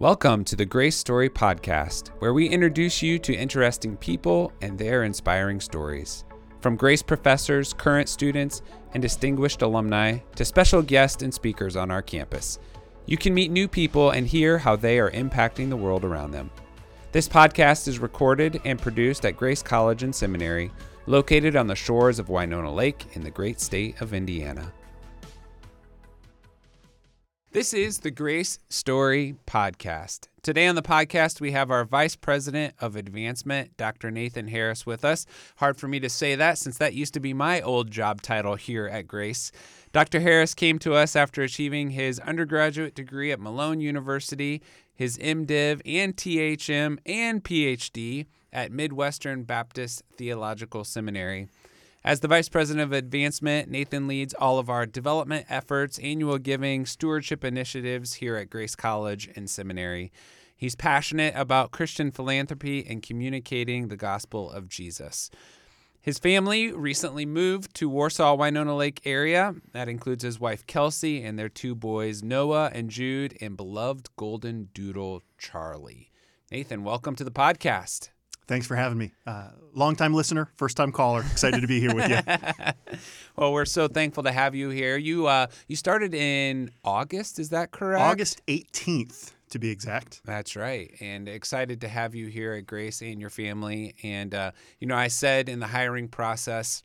Welcome to the Grace Story Podcast, where we introduce you to interesting people and their inspiring stories. From Grace professors, current students, and distinguished alumni to special guests and speakers on our campus, you can meet new people and hear how they are impacting the world around them. This podcast is recorded and produced at Grace College and Seminary, located on the shores of Winona Lake in the great state of Indiana. This is the Grace Story Podcast. Today on the podcast, we have our Vice President of Advancement, Dr. Nathan Harris, with us. Hard for me to say that since that used to be my old job title here at Grace. Dr. Harris came to us after achieving his undergraduate degree at Malone University, his MDiv and THM and PhD at Midwestern Baptist Theological Seminary. As the Vice President of Advancement, Nathan leads all of our development efforts, annual giving, stewardship initiatives here at Grace College and Seminary. He's passionate about Christian philanthropy and communicating the gospel of Jesus. His family recently moved to Warsaw, Winona Lake area. That includes his wife Kelsey and their two boys, Noah and Jude, and beloved golden doodle Charlie. Nathan, welcome to the podcast. Thanks for having me. Uh, long time listener, first time caller. Excited to be here with you. well, we're so thankful to have you here. You uh, you started in August, is that correct? August 18th to be exact. That's right. And excited to have you here at Grace and your family. And, uh, you know, I said in the hiring process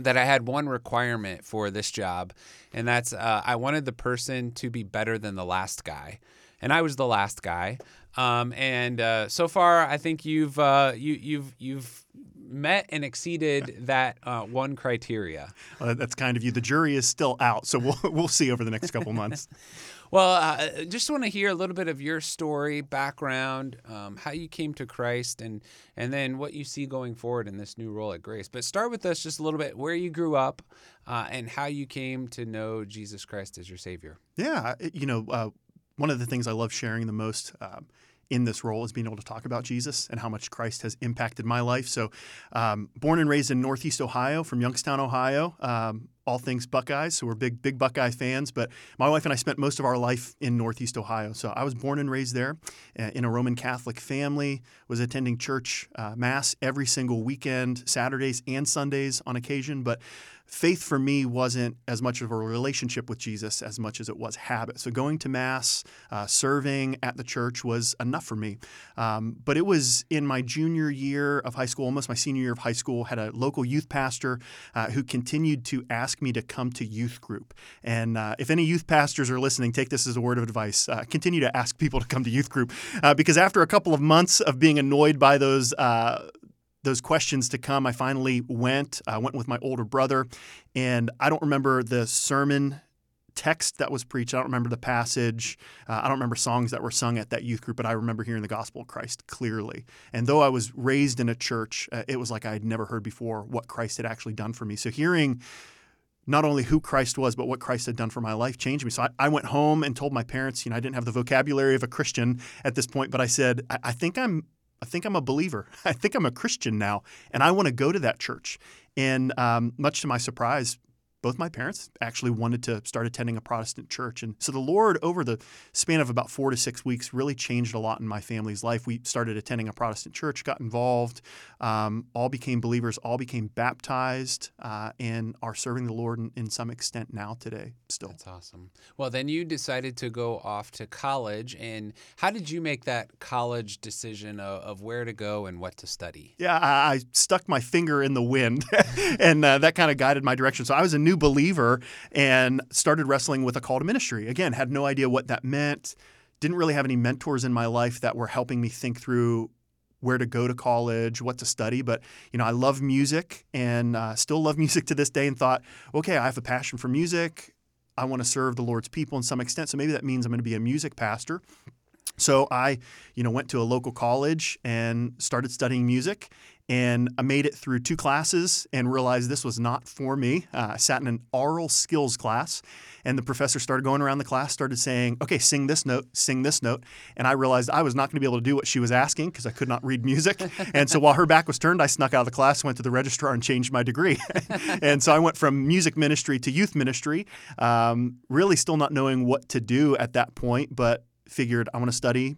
that I had one requirement for this job, and that's uh, I wanted the person to be better than the last guy. And I was the last guy. Um, and uh, so far, I think you've uh, you, you've you've met and exceeded that uh, one criteria. Well, that's kind of you. The jury is still out, so we'll we'll see over the next couple months. well, uh, just want to hear a little bit of your story, background, um, how you came to Christ, and and then what you see going forward in this new role at Grace. But start with us just a little bit where you grew up uh, and how you came to know Jesus Christ as your Savior. Yeah, you know uh, one of the things I love sharing the most um, in this role is being able to talk about Jesus and how much Christ has impacted my life. So, um, born and raised in Northeast Ohio, from Youngstown, Ohio. Um, all things Buckeyes, so we're big, big Buckeye fans. But my wife and I spent most of our life in Northeast Ohio. So I was born and raised there uh, in a Roman Catholic family. Was attending church uh, mass every single weekend, Saturdays and Sundays on occasion. But faith for me wasn't as much of a relationship with Jesus as much as it was habit. So going to Mass, uh, serving at the church was enough for me. Um, but it was in my junior year of high school, almost my senior year of high school, had a local youth pastor uh, who continued to ask me to come to youth group. And uh, if any youth pastors are listening, take this as a word of advice. Uh, continue to ask people to come to youth group uh, because after a couple of months of being annoyed by those uh, those questions to come, I finally went. I went with my older brother, and I don't remember the sermon text that was preached. I don't remember the passage. Uh, I don't remember songs that were sung at that youth group, but I remember hearing the gospel of Christ clearly. And though I was raised in a church, uh, it was like I had never heard before what Christ had actually done for me. So hearing not only who Christ was, but what Christ had done for my life changed me. So I, I, went home and told my parents, you know, I didn't have the vocabulary of a Christian at this point, but I said, I, I think I'm I think I'm a believer. I think I'm a Christian now, and I want to go to that church. And um, much to my surprise, both my parents actually wanted to start attending a Protestant church. And so the Lord, over the span of about four to six weeks, really changed a lot in my family's life. We started attending a Protestant church, got involved, um, all became believers, all became baptized, uh, and are serving the Lord in, in, some extent now today still. That's awesome. Well, then you decided to go off to college. And how did you make that college decision of, of where to go and what to study? Yeah, I, I stuck my finger in the wind, and uh, that kind of guided my direction. So I was a new new believer and started wrestling with a call to ministry. Again, had no idea what that meant. Didn't really have any mentors in my life that were helping me think through where to go to college, what to study. But you know, I love music and uh, still love music to this day. And thought, okay, I have a passion for music. I want to serve the Lord's people in some extent. So maybe that means I'm going to be a music pastor. So I, you know, went to a local college and started studying music and I made it through two classes and realized this was not for me. Uh, I sat in an aural skills class, and the professor started going around the class, started saying, "Okay, sing this note, sing this note," and I realized I was not going to be able to do what she was asking because I could not read music. and so while her back was turned, I snuck out of the class, went to the registrar, and changed my degree. and so I went from music ministry to youth ministry, um, really still not knowing what to do at that point, but figured I want to study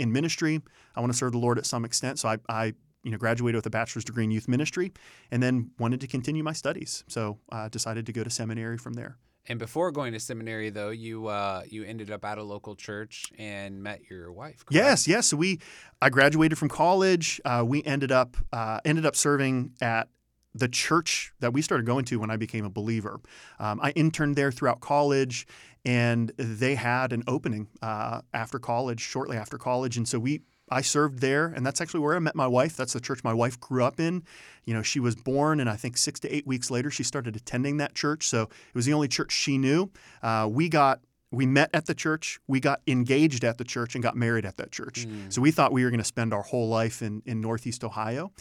in ministry. I want to serve the Lord at some extent. So I, I you know, graduated with a bachelor's degree in youth ministry, and then wanted to continue my studies. So I uh, decided to go to seminary from there. And before going to seminary, though, you uh, you ended up at a local church and met your wife. Correct? Yes, yes. So we, I graduated from college. Uh, we ended up uh, ended up serving at the church that we started going to when I became a believer. Um, I interned there throughout college, and they had an opening uh, after college, shortly after college, and so we I served there, and that's actually where I met my wife. That's the church my wife grew up in. You know, she was born, and I think six to eight weeks later, she started attending that church. So it was the only church she knew. Uh, we got we met at the church, we got engaged at the church, and got married at that church. Mm. So we thought we were going to spend our whole life in in Northeast Ohio.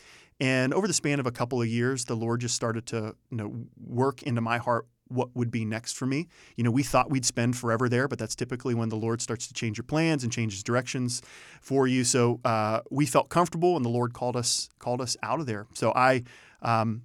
And over the span of a couple of years, the Lord just started to you know work into my heart what would be next for me. You know, we thought we'd spend forever there, but that's typically when the Lord starts to change your plans and changes directions for you. So uh, we felt comfortable, and the Lord called us called us out of there. So I. Um,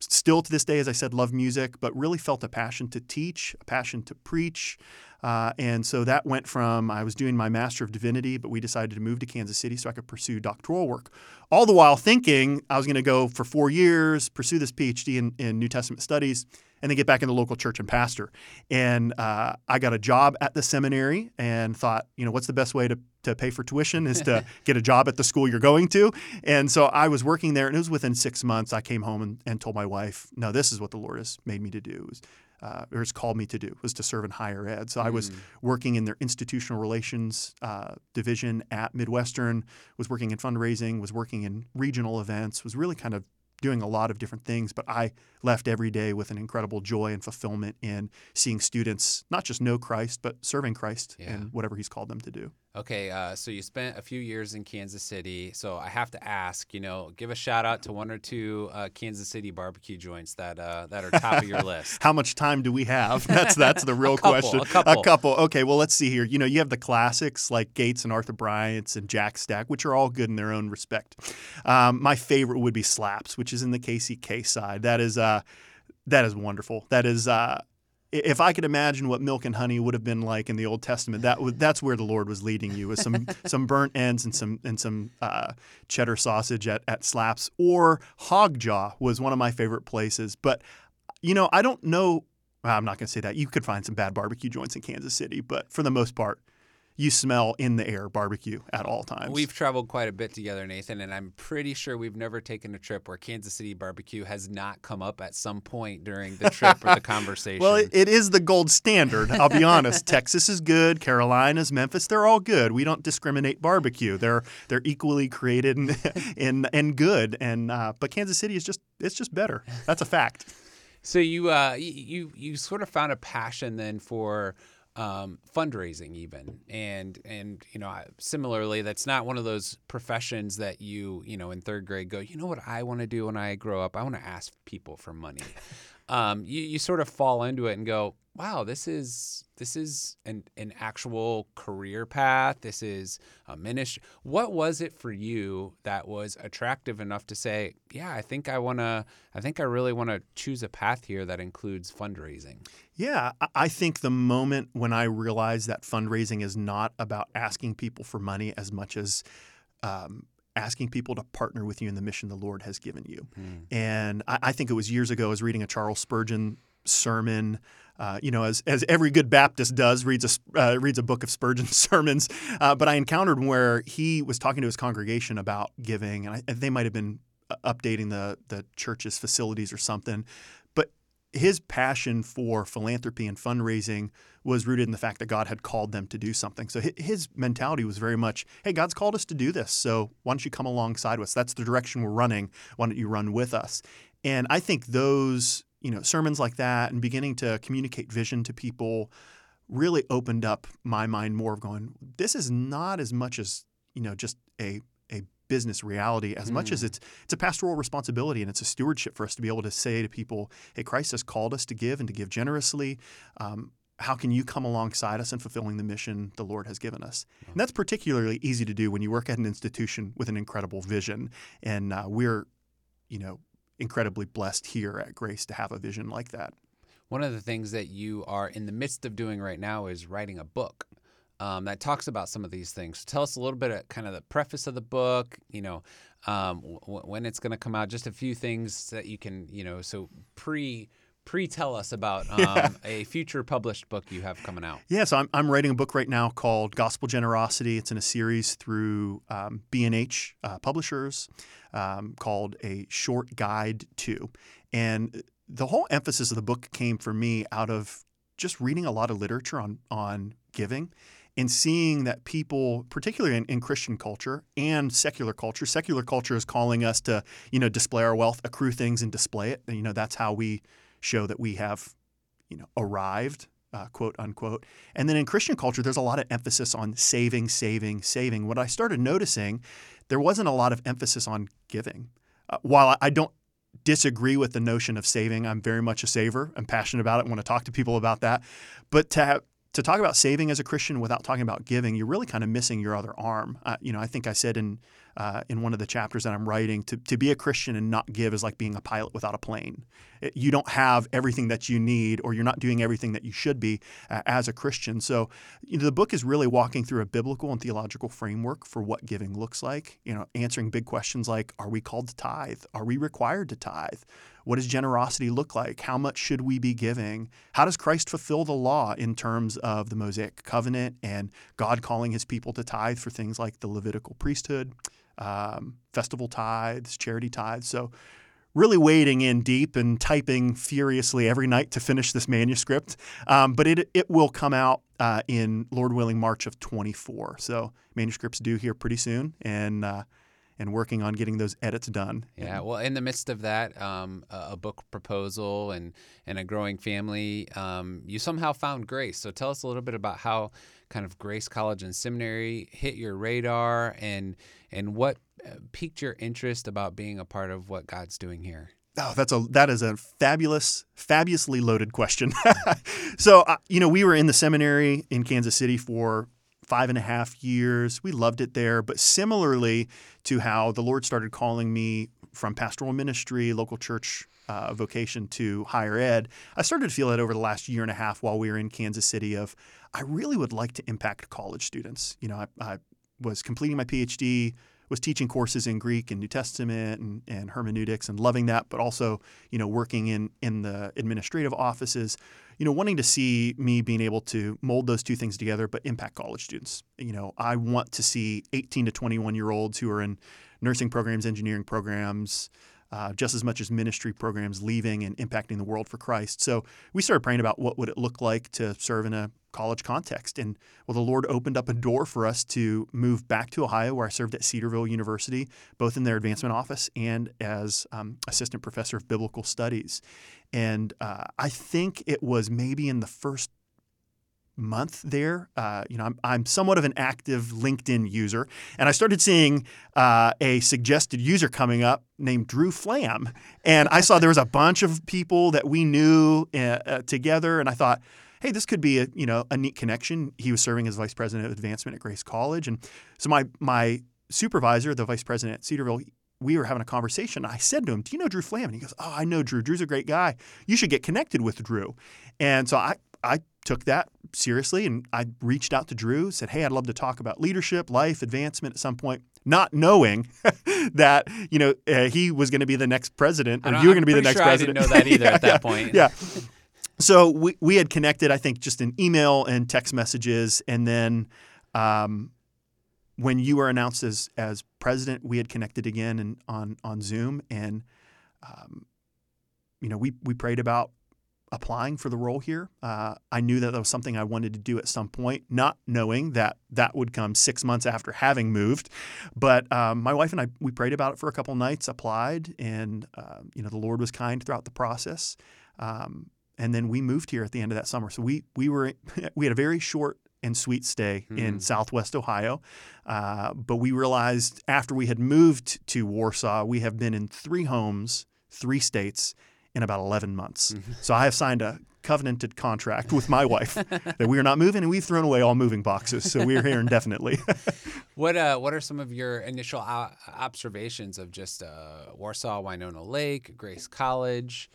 still to this day, as I said, love music, but really felt a passion to teach, a passion to preach. Uh, and so that went from I was doing my Master of Divinity, but we decided to move to Kansas City so I could pursue doctoral work. All the while thinking I was going to go for four years, pursue this PhD in, in New Testament studies, and then get back in the local church and pastor. And uh, I got a job at the seminary and thought, you know, what's the best way to, to pay for tuition is to get a job at the school you're going to. And so I was working there, and it was within six months I came home and, and told my wife, no, this is what the Lord has made me to do. Was, uh, or has called me to do was to serve in higher ed. So mm. I was mm. working in their institutional relations uh, division at Midwestern, was working in fundraising, was working in regional events, was really kind of doing a lot of different things, but I left every day with an incredible joy and fulfillment in seeing students not just know Christ, but serving Christ yeah. in whatever He's called them to do. Okay, uh, so you spent a few years in Kansas City. So I have to ask, you know, give a shout out to one or two uh, Kansas City barbecue joints that uh, that are top of your list. How much time do we have? That's that's the real a couple, question. A couple. A couple. Okay, well let's see here. You know, you have the classics like Gates and Arthur Bryant's and Jack Stack, which are all good in their own respect. Um, my favorite would be Slaps, which is in the KCK side. That is uh, that is wonderful. That is uh, if I could imagine what milk and honey would have been like in the Old Testament, that was, that's where the Lord was leading you with some some burnt ends and some and some uh, cheddar sausage at, at Slaps or Hog Jaw was one of my favorite places. But you know, I don't know. Well, I'm not going to say that. You could find some bad barbecue joints in Kansas City, but for the most part, you smell in the air barbecue at all times. We've traveled quite a bit together, Nathan, and I'm pretty sure we've never taken a trip where Kansas City barbecue has not come up at some point during the trip or the conversation. Well, it, it is the gold standard. I'll be honest. Texas is good. Carolinas, Memphis, they're all good. We don't discriminate barbecue. They're they're equally created and and, and good. And uh, but Kansas City is just it's just better. That's a fact. So you uh, you you sort of found a passion then for um, fundraising even. And and you know similarly that's not one of those professions that you you know in third grade go you know what i want to do when i grow up? I want to ask people for money. Um, you, you sort of fall into it and go wow, this is this is an an actual career path. This is a ministry. What was it for you that was attractive enough to say, yeah, I think I want to I think I really want to choose a path here that includes fundraising? Yeah, I think the moment when I realized that fundraising is not about asking people for money as much as um, asking people to partner with you in the mission the Lord has given you. Mm. And I, I, think it was years ago, I was reading a Charles Spurgeon sermon. Uh, you know, as, as every good Baptist does, reads a uh, reads a book of Spurgeon's sermons. Uh, but I encountered where he was talking to his congregation about giving, and I, they might have been uh, updating the the church's facilities or something. But his passion for philanthropy and fundraising was rooted in the fact that God had called them to do something. So his mentality was very much, "Hey, God's called us to do this, so why don't you come alongside us? That's the direction we're running. Why don't you run with us?" And I think those you know, sermons like that and beginning to communicate vision to people really opened up my mind more of going, this is not as much as, you know, just a a business reality as mm. much as mm. it's it's a pastoral responsibility and it's a stewardship for us to be able to say to people, hey, Christ has called us to give and to give generously. Um, how can you come alongside us in fulfilling the mission the Lord has given us? And that's particularly easy to do when you work at an institution with an incredible vision. And uh, we're, you know, incredibly blessed here at Grace to have a vision like that. One of the things that you are in the midst of doing right now is writing a book. um, that talks about some of these things. Tell us a little bit of kind of the preface of the book. You know, um, w- when it's going to come out. Just a few things that you can, you know, so pre pre tell us about um, yeah. a future published book you have coming out. Yeah, so I'm, I'm writing a book right now called Gospel Generosity. It's in a series through um, B&H uh, Publishers um, called A Short Guide to. And the whole emphasis of the book came for me out of just reading a lot of literature on, on giving and seeing that people, particularly in, in, Christian culture and secular culture, secular culture is calling us to, you know, display our wealth, accrue things, and display it. And, you know, that's how we show that we have, you know, arrived, uh, quote unquote. And then in Christian culture, there's a lot of emphasis on saving, saving, saving. What I started noticing, there wasn't a lot of emphasis on giving. Uh, while I don't disagree with the notion of saving, I'm very much a saver. I'm passionate about it. I want to talk to people about that. But to have, to talk about saving as a Christian without talking about giving, you're really kind of missing your other arm. Uh, you know, I think I said in uh, in one of the chapters that I'm writing, to, to be a Christian and not give is like being a pilot without a plane. It, you don't have everything that you need, or you're not doing everything that you should be uh, as a Christian. So, you know, the book is really walking through a biblical and theological framework for what giving looks like. You know, answering big questions like, are we called to tithe? Are we required to tithe? What does generosity look like? How much should we be giving? How does Christ fulfill the law in terms of the Mosaic covenant and God calling his people to tithe for things like the Levitical priesthood? um, festival tithes, charity tithes. So, really wading in deep and typing furiously every night to finish this manuscript. Um, but it, it will come out uh, in, Lord willing, March of 24. So, manuscripts due here pretty soon. And uh, and working on getting those edits done. Yeah, well, in the midst of that, um, a, book proposal and and a growing family, um, you somehow found Grace. So tell us a little bit about how kind of Grace College and Seminary hit your radar and and what piqued your interest about being a part of what God's doing here. Oh, that's a that is a fabulous, fabulously loaded question. so, uh, you know, we were in the seminary in Kansas City for five and a half years. We loved it there. But similarly to how the Lord started calling me from pastoral ministry, local church uh, vocation to higher ed, I started to feel that over the last year and a half while we were in Kansas City of I really would like to impact college students. You know, I, I was completing my PhD, was teaching courses in Greek and New Testament and, and hermeneutics and loving that, but also, you know, working in in the administrative offices, you know, wanting to see me being able to mold those two things together, but impact college students. You know, I want to see 18 to 21 year olds who are in nursing programs, engineering programs, uh, just as much as ministry programs leaving and impacting the world for Christ. So we started praying about what would it look like to serve in a college context. And well, the Lord opened up a door for us to move back to Ohio, where I served at Cedarville University, both in their advancement office and as um, assistant professor of biblical studies. And uh, I think it was maybe in the first month there. Uh, you know, I'm, I'm somewhat of an active LinkedIn user, and I started seeing uh, a suggested user coming up named Drew Flamm, and I saw there was a bunch of people that we knew uh, uh together, and I thought. Hey, this could be a you know a neat connection. He was serving as vice president of advancement at Grace College, and so my my supervisor, the vice president at Cedarville, we were having a conversation. I said to him, "Do you know Drew Flamm?" And he goes, "Oh, I know Drew. Drew's a great guy. You should get connected with Drew." And so I I took that seriously and I reached out to Drew, said, Hey, I'd love to talk about leadership, life, advancement at some point, not knowing that, you know, uh, he was going to be the next president or you were going to be the next sure president. I didn't know that either yeah, at that yeah, point. Yeah. So we, we had connected, I think, just in email and text messages. And then um, when you were announced as, as president, we had connected again and on, on Zoom. And, um, you know, we, we prayed about applying for the role here. Uh, I knew that that was something I wanted to do at some point, not knowing that that would come six months after having moved. But um, my wife and I, we prayed about it for a couple nights, applied, and uh, you know the Lord was kind throughout the process. Um, and then we moved here at the end of that summer. So we we were we had a very short and sweet stay mm-hmm. in Southwest Ohio. Uh, but we realized after we had moved to Warsaw, we have been in three homes, three states, in about 11 months. Mm-hmm. So I have signed a covenanted contract with my wife that we are not moving, and we've thrown away all moving boxes. So we are here indefinitely. what uh, What are some of your initial o- observations of just uh, Warsaw, Winona Lake, Grace College,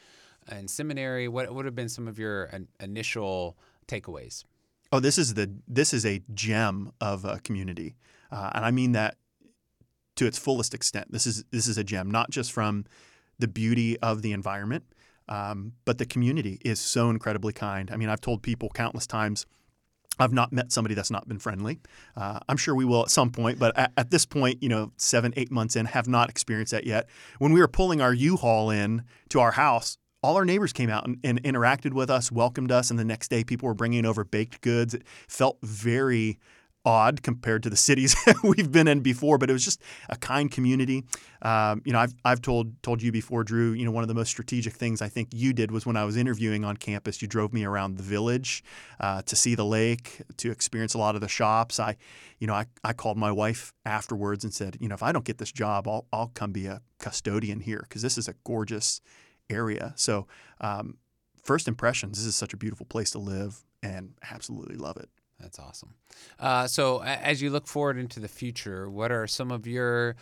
and seminary? What would have been some of your initial takeaways? Oh, this is the this is a gem of a community, uh, and I mean that to its fullest extent. This is this is a gem, not just from the beauty of the environment, um, but the community is so incredibly kind. I mean, I've told people countless times. I've not met somebody that's not been friendly. Uh, I'm sure we will at some point, but at, at, this point, you know, seven, eight months in, have not experienced that yet. When we were pulling our U-Haul in to our house, all our neighbors came out and, and, interacted with us, welcomed us, and the next day people were bringing over baked goods. It felt very odd compared to the cities we've been in before, but it was just a kind community. Um, you know, I've, I've told told you before, Drew. You know, one of the most strategic things I think you did was when I was interviewing on campus. You drove me around the village uh, to see the lake, to experience a lot of the shops. I, you know, I, I called my wife afterwards and said, you know, if I don't get this job, I'll I'll come be a custodian here because this is a gorgeous area. So, um, first impressions, this is such a beautiful place to live, and absolutely love it. That's awesome. Uh, so, as you look forward into the future, what are some of your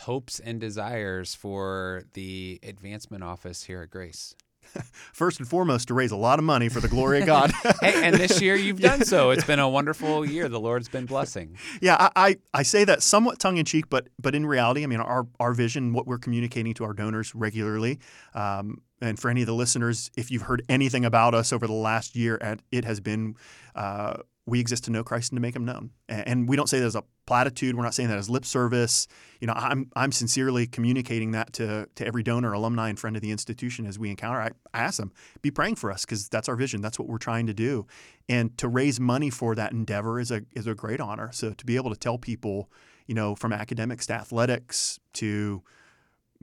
hopes and desires for the advancement office here at Grace? First and foremost, to raise a lot of money for the glory of God. hey, and this year you've done so. It's been a wonderful year. The Lord's been blessing. Yeah, I, I, I say that somewhat tongue in cheek, but but in reality, I mean, our our vision, what we're communicating to our donors regularly, um, and for any of the listeners, if you've heard anything about us over the last year, it has been uh, we exist to know Christ and to make him known. And we don't say that as a platitude. We're not saying that as lip service. You know, I'm, I'm sincerely communicating that to, to every donor, alumni, and friend of the institution as we encounter. I, I ask them, be praying for us because that's our vision. That's what we're trying to do. And to raise money for that endeavor is a, is a great honor. So to be able to tell people, you know, from academics to athletics to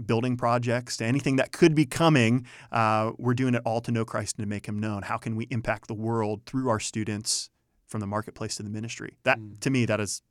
building projects to anything that could be coming, uh, we're doing it all to know Christ and to make him known. How can we impact the world through our students from the marketplace to the ministry. That mm. to me, that is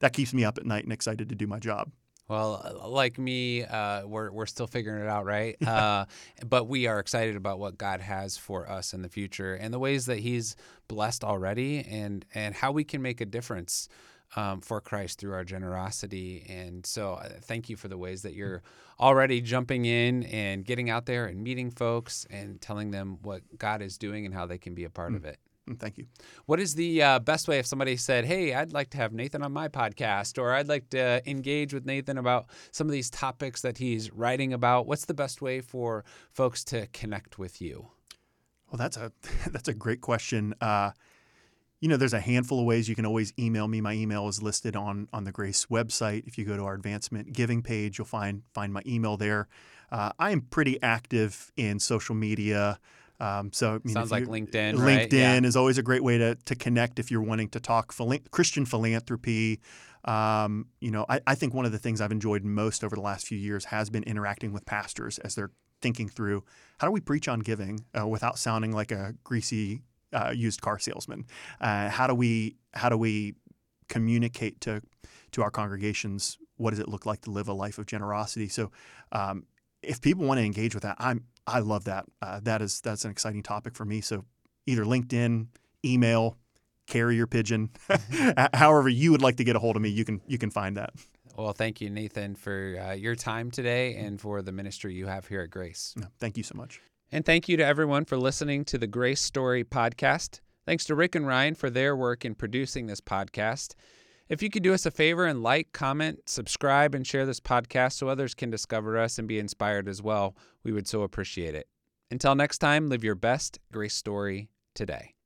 that keeps me up at night and excited to do my job. Well, like me, uh, we're we're still figuring it out, right? Uh, but we are excited about what God has for us in the future and the ways that He's blessed already, and and how we can make a difference um, for Christ through our generosity. And so, uh, thank you for the ways that you're already jumping in and getting out there and meeting folks and telling them what God is doing and how they can be a part mm. of it. Mm, thank you. What is the uh, best way if somebody said, "Hey, I'd like to have Nathan on my podcast," or "I'd like to engage with Nathan about some of these topics that he's writing about"? What's the best way for folks to connect with you? Well, that's a that's a great question. Uh, you know, there's a handful of ways you can always email me. My email is listed on on the Grace website. If you go to our advancement giving page, you'll find find my email there. Uh, I am pretty active in social media. Um, so I mean, sounds like LinkedIn. LinkedIn right? yeah. is always a great way to to connect if you're wanting to talk Christian philanthropy. Um, you know, I, I think one of the things I've enjoyed most over the last few years has been interacting with pastors as they're thinking through how do we preach on giving uh, without sounding like a greasy uh, used car salesman. Uh, how do we how do we communicate to to our congregations what does it look like to live a life of generosity? So, um, if people want to engage with that, I'm I love that. Uh, that is that's an exciting topic for me. So either LinkedIn, email, carrier pigeon, however you would like to get a hold of me, you can you can find that. Well, thank you, Nathan, for uh, your time today and for the ministry you have here at Grace. No, thank you so much. And thank you to everyone for listening to the Grace Story podcast. Thanks to Rick and Ryan for their work in producing this podcast. If you could do us a favor and like, comment, subscribe, and share this podcast so others can discover us and be inspired as well, we would so appreciate it. Until next time, live your best grace story today.